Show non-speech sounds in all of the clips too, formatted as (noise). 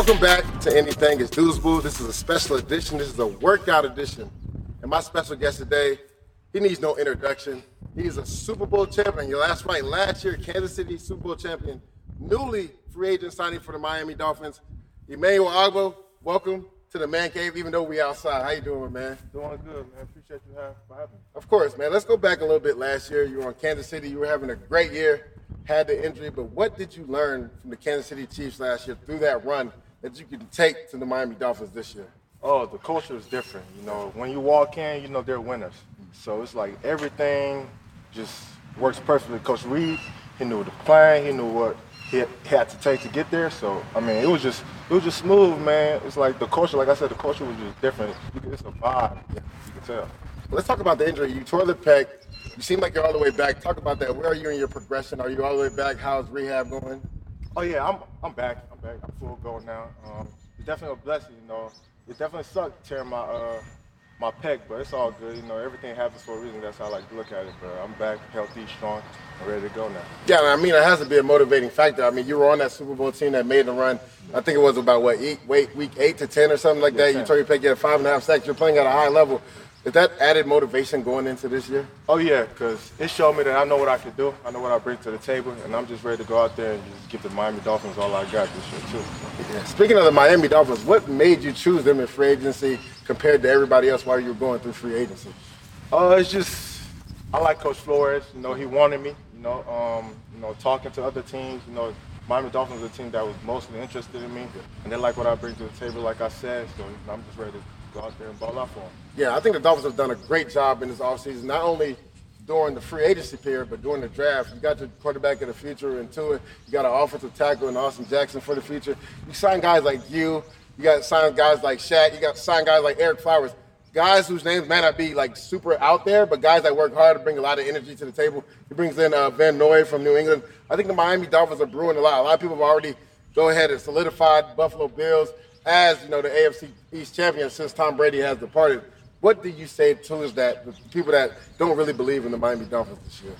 Welcome back to Anything is Doable. This is a special edition. This is a workout edition. And my special guest today, he needs no introduction. He's a Super Bowl champion. Your last fight last year, Kansas City Super Bowl champion, newly free agent signing for the Miami Dolphins. Emmanuel Ogbah, welcome to the man cave, even though we outside. How you doing, man? Doing good, man. Appreciate you for having me. Of course, man. Let's go back a little bit last year. You were on Kansas City. You were having a great year, had the injury, but what did you learn from the Kansas City Chiefs last year through that run that you can take to the Miami Dolphins this year? Oh, the culture is different. You know, when you walk in, you know they're winners. So it's like everything just works perfectly. Coach Reid, he knew the plan. He knew what he had to take to get there. So I mean, it was just it was just smooth, man. It's like the culture, like I said, the culture was just different. It's a vibe. You can tell. Let's talk about the injury. You tore the pec. You seem like you're all the way back. Talk about that. Where are you in your progression? Are you all the way back? How's rehab going? Oh yeah, I'm I'm back. I'm back. I'm full go now. Um, it's definitely a blessing, you know. It definitely sucked tearing my uh my pec, but it's all good. You know, everything happens for a reason. That's how I like to look at it. But I'm back, healthy, strong, and ready to go now. Yeah, I mean, it has to be a motivating factor. I mean, you were on that Super Bowl team that made the run. I think it was about what, eight, wait, week eight to ten or something like Yeah, that. 10. You tore your pec, you had five and a half sacks. You're playing at a high level. Is that added motivation going into this year? Oh yeah, because it showed me that I know what I can do. I know what I bring to the table, and I'm just ready to go out there and just give the Miami Dolphins all I got this year too. Yeah. Speaking of the Miami Dolphins, what made you choose them in free agency compared to everybody else while you were going through free agency? Uh, it's just I like Coach Flores. You know, he wanted me. You know, um, you know, talking to other teams. You know, Miami Dolphins is a team that was mostly interested in me, and they like what I bring to the table. Like I said, so I'm just ready to go out there and ball out for them. Yeah, I think the Dolphins have done a great job in this offseason, not only during the free agency period, but during the draft. You got your quarterback of the future into it. You got an offensive tackle in Austin Jackson for the future. You sign guys like you. You got signed guys like Shaq. You got signed guys like Ereck Flowers. Guys whose names may not be like super out there, but guys that work hard to bring a lot of energy to the table. He brings in uh, Van Noy from New England. I think the Miami Dolphins are brewing a lot. A lot of people have already go ahead and solidified Buffalo Bills as you know the AFC East champion since Tom Brady has departed. What do you say to us that the people that don't really believe in the Miami Dolphins this year?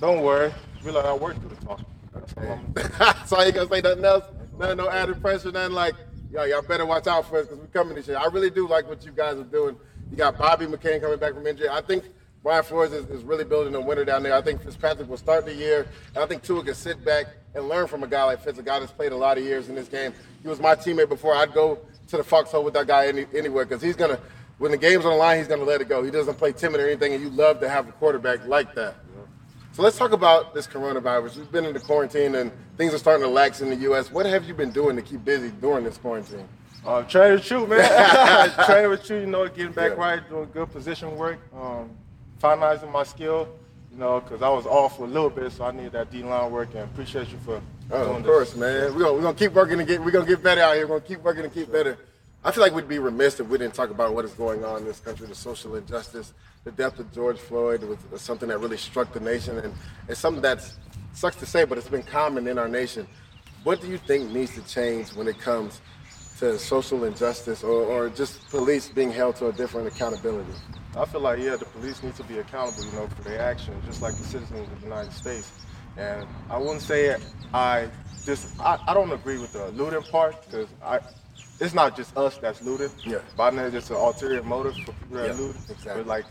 Don't worry, we let our work do the talking. That's all I'm gonna do. (laughs) so you gonna say nothing else? Nothing, no added pressure, nothing like, yo, y'all better watch out for us because we're coming this year. I really do like what you guys are doing. You got Bobby McCain coming back from injury. I think Brian Flores is, is really building a winner down there. I think Fitzpatrick will start the year, and I think Tua can sit back and learn from a guy like Fitz, a guy that's played a lot of years in this game. He was my teammate before. I'd go to the foxhole with that guy any, anywhere because he's gonna, when the game's on the line, he's gonna let it go. He doesn't play timid or anything, and you love to have a quarterback like that. So let's talk about this coronavirus. We've been in the quarantine and things are starting to lax in the U.S. What have you been doing to keep busy during this quarantine? Uh, training with you, man. (laughs) (laughs) training with you, you know, getting back Yeah. right, doing good position work, um, finalizing my skill, you know, because I was off for a little bit, so I needed that D line work, and appreciate you for Oh, of this. course, man. We're gonna, we're gonna keep working and get we're gonna get better out here. We're gonna keep working and keep better. I feel like we'd be remiss if we didn't talk about what is going on in this country, the social injustice, the death of George Floyd was, was something that really struck the nation, and it's something that sucks to say, but it's been common in our nation. What do you think needs to change when it comes to social injustice, or, or just police being held to a different accountability? I feel like yeah, the police need to be accountable, you know, for their actions, just like the citizens of the United States. And I wouldn't say I just I, I don't agree with the looting part because I it's not just us that's looting. Yeah. But I know it's an ulterior motive for people that Yeah, loot. exactly. But like,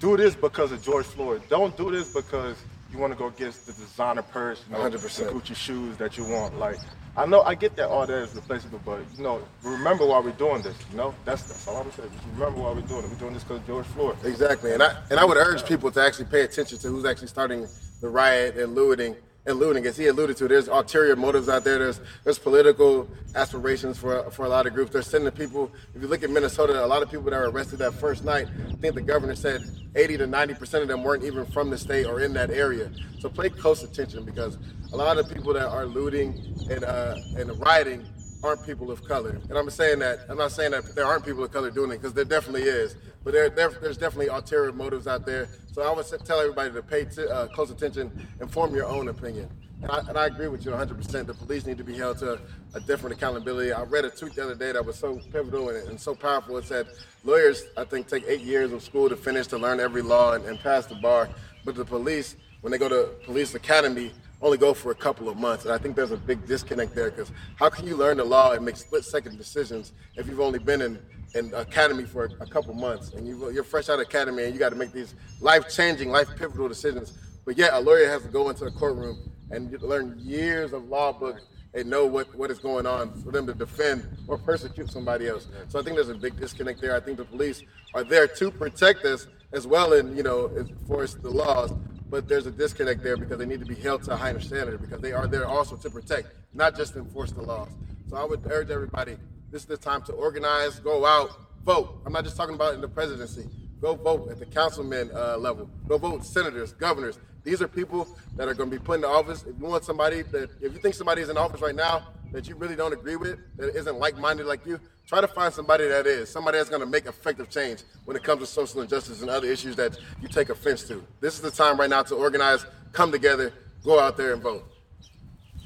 do this because of George Floyd. Don't do this because you want to go get the designer purse, you know, 100%. the Gucci shoes that you want. Like, I know I get that all that is replaceable, but you know, remember why we're doing this. You know, that's that's all I'm saying. Just remember why we're doing it. We're doing this because George Floyd. Exactly, and I and I would urge people to actually pay attention to who's actually starting the riot and looting and looting. As he alluded to, there's ulterior motives out there. There's there's political aspirations for for a lot of groups. They're sending people. If you look at Minnesota, a lot of people that were arrested that first night. I think the governor said 80 to 90 percent of them weren't even from the state or in that area. So pay close attention because a lot of people that are looting and uh, and rioting aren't people of color. And I'm saying that I'm not saying that there aren't people of color doing it because there definitely is. But there, there there's definitely ulterior motives out there. So I would tell everybody to pay t- uh, close attention and form your own opinion. And I, and I agree with you 100%. The police need to be held to a different accountability. I read a tweet the other day that was so pivotal and, and so powerful. It said lawyers, I think, take eight years of school to finish to learn every law and, and pass the bar. But the police, when they go to police academy, only go for a couple of months. And I think there's a big disconnect there because how can you learn the law and make split second decisions if you've only been in in academy for a couple months and you, you're fresh out of academy and you got to make these life changing, life pivotal decisions. But yet, a lawyer has to go into a courtroom and learn years of law books and know what, what is going on for them to defend or persecute somebody else. So I think there's a big disconnect there. I think the police are there to protect us as well and you know enforce the laws, but there's a disconnect there because they need to be held to a higher standard because they are there also to protect, not just enforce the laws. So I would urge everybody, this is the time to organize, go out, vote. I'm not just talking about in the presidency. Go vote at the councilman uh, level. Go vote senators, governors. These are people that are going to be put in office. If you want somebody that, if you think somebody is in office right now that you really don't agree with, that isn't like-minded like you, try to find somebody that is, somebody that's going to make effective change when it comes to social injustice and other issues that you take offense to. This is the time right now to organize, come together, go out there and vote.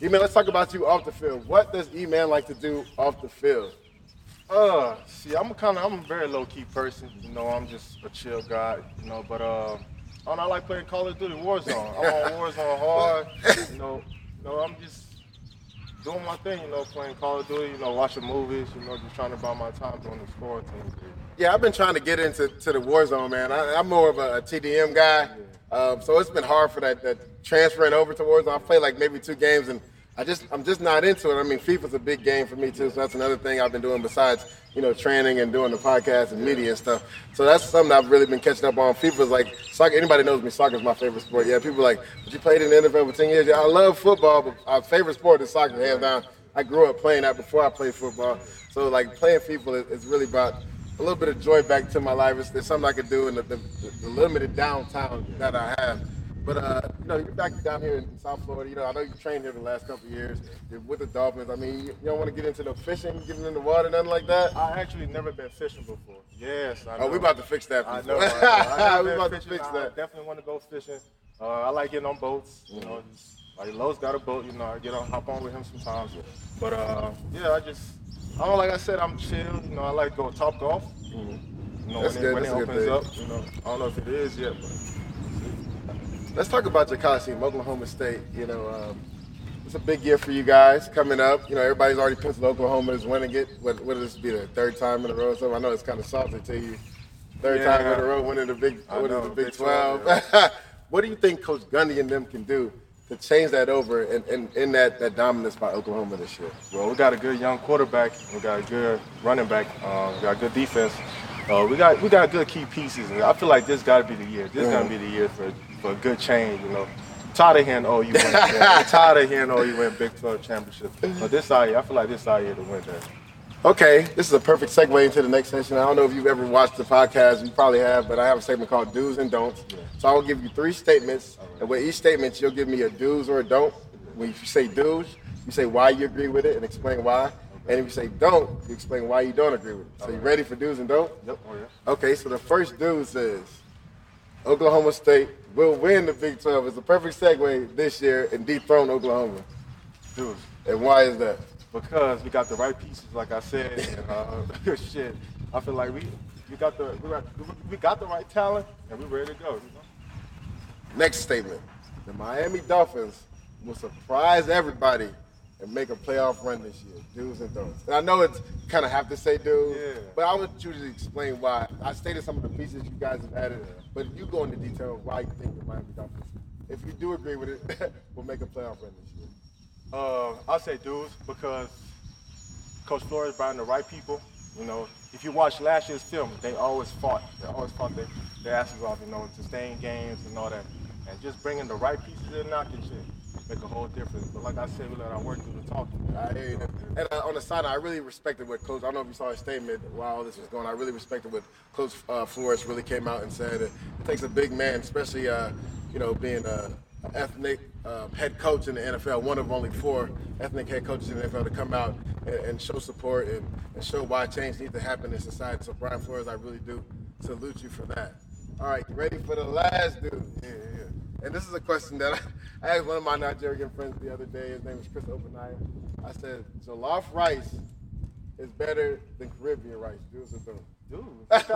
E-Man, let's talk about you off the field. What does E-Man like to do off the field? Uh, see, I'm kind of, I'm a very low key person. You know, I'm just a chill guy. You know, but uh, I don't know, I like playing Call of Duty Warzone. I'm on (laughs) Warzone hard. You know, you know, I'm just doing my thing. You know, playing Call of Duty. You know, watching movies. You know, just trying to buy my time doing the sport. And, Yeah, I've been trying to get into to the Warzone, man. I, I'm more of a, a TDM guy, um, so it's been hard for that, that transferring over to Warzone. I played like maybe two games, and I just I'm just not into it. I mean, FIFA's a big game for me too, so that's another thing I've been doing besides you know training and doing the podcast and media and stuff. So that's something I've really been catching up on. FIFA's like soccer. Anybody knows me, soccer's my favorite sport. Yeah, people like, but you played in the NFL for ten years. Yeah, I love football, but our favorite sport is soccer, hands down. I grew up playing that before I played football. So like playing FIFA is, is really brought a little bit of joy back to my life. It's, it's something I could do in the, the, the limited downtown that I have. But uh, you know, you're back down here in South Florida. You know, I know you trained here the last couple of years You're with the Dolphins. I mean, you, you don't want to get into the fishing, getting in the water, nothing like that. I actually never been fishing before. Yes, I know. Oh, we about to fix that. I know. I know. (laughs) We about been to fishing. fix I that. definitely want to go fishing. Uh, I like getting on boats. You know, Mm-hmm. just, like Lowe's got a boat. You know, I get on, hop on with him sometimes. But uh, yeah, I just, I don't like I said, I'm chill. You know, I like to go top golf. You know, Mm-hmm. That's when good. it, when That's it opens up. You know, I don't know if it is yet, but Let's talk about your team, Oklahoma State. You know, um, it's a big year for you guys coming up. You know, everybody's already penciled Oklahoma as winning it. What what this be the third time in a row? or something? I know it's kind of salty to you. Third Yeah. time in a row winning the Big is know, the Big Big Twelve. 12, (laughs) what do you think Coach Gundy and them can do to change that over and in, in, that, that dominance by Oklahoma this year? Well, we got a good young quarterback. We got a good running back. Uh, we got good defense. Uh, we got we got good key pieces, and I feel like this got to be the year. This got to be the year for, for a good change. You know, tired of hearing oh you win. (laughs) tired of hearing oh you win Big 12 championship. But this year. I feel like this our year to win that. Okay, this is a perfect segue into the next session. I don't know if you've ever watched the podcast. You probably have, but I have a segment called Do's and Don'ts. So I will give you three statements, and with each statement, you'll give me a do's or a don't. When you say do's, you say why you agree with it and explain why. And if you say don't, you explain why you don't agree with it. So you ready for do's and don'ts? Yep. Oh yeah. Okay, so the first do's is Oklahoma State will win the Big 12. It's a perfect segue this year and dethrone Oklahoma. Dude. And why is that? Because we got the right pieces, like I said. And, uh, (laughs) shit. I feel like we we got the we got, we got the right talent, and we're ready to go. You know? Next statement. The Miami Dolphins will surprise everybody and make a playoff run this year. dudes and don'ts. And I know it's kind of have to say dudes, Yeah. but I want you to explain why. I stated some of the pieces you guys have added, but you go into detail of why you think the Miami Dolphins, if you do agree with it, (laughs) will make a playoff run this year. Uh, I'll say dudes because Coach Flores brought in the right people. You know, if you watch last year's film, they always fought. They always fought their, their asses off, you know, to stay in games and all that. And just bringing the right pieces in, knocking shit, make a whole difference. But like I said, we let our work do the talking. I hear you. And uh, on the side, I really respected what Coach. I don't know if you saw his statement while this was going. I really respected what Coach uh, Flores really came out and said. It takes a big man, especially uh, you know being a ethnic uh, head coach in the NFL, one of only four ethnic head coaches in the NFL to come out and, and show support and, and show why change needs to happen in society. So Brian Flores, I really do salute you for that. All right, ready for the last dude? Yeah, yeah. And this is a question that I, (laughs) I asked one of my Nigerian friends the other day. His name is Chris Openaya. I said, jollof rice is better than Caribbean rice. Do's or don'ts? Dude.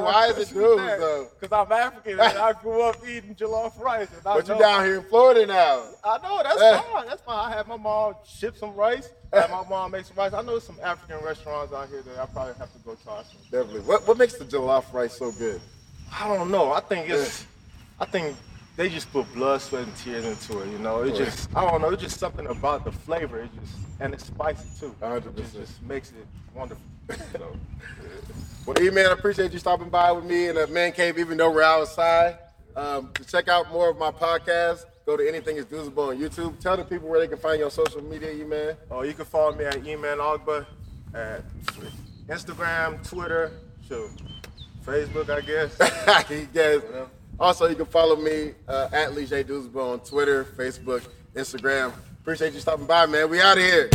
Why is it dudes, though? Because I'm African and I grew up eating jollof rice. And I But you down here in Florida now. I know that's Eh. fine. That's fine. I had my mom ship some rice. I had my mom make some rice. I know some African restaurants out here that I probably have to go try some. Definitely. What what makes the jollof rice so good? I don't know. I think it's. I think they just put blood, sweat, and tears into it. You know, it Right. just. I don't know. It's just something about the flavor. It just and it's spicy too. A hundred It just, makes it wonderful. (laughs) So, Well, E man, I appreciate you stopping by with me in the man cave, even though we're outside. Um, to check out more of my podcast, go to Anything Is Doable on YouTube. Tell the people where they can find you on social media, E man. oh, you can follow me at E man Ogbah at Instagram, Twitter, sure, Facebook, I guess. (laughs) he guys. Also, you can follow me uh, at Lee J. Doosable on Twitter, Facebook, Instagram. Appreciate you stopping by, man. We out of here.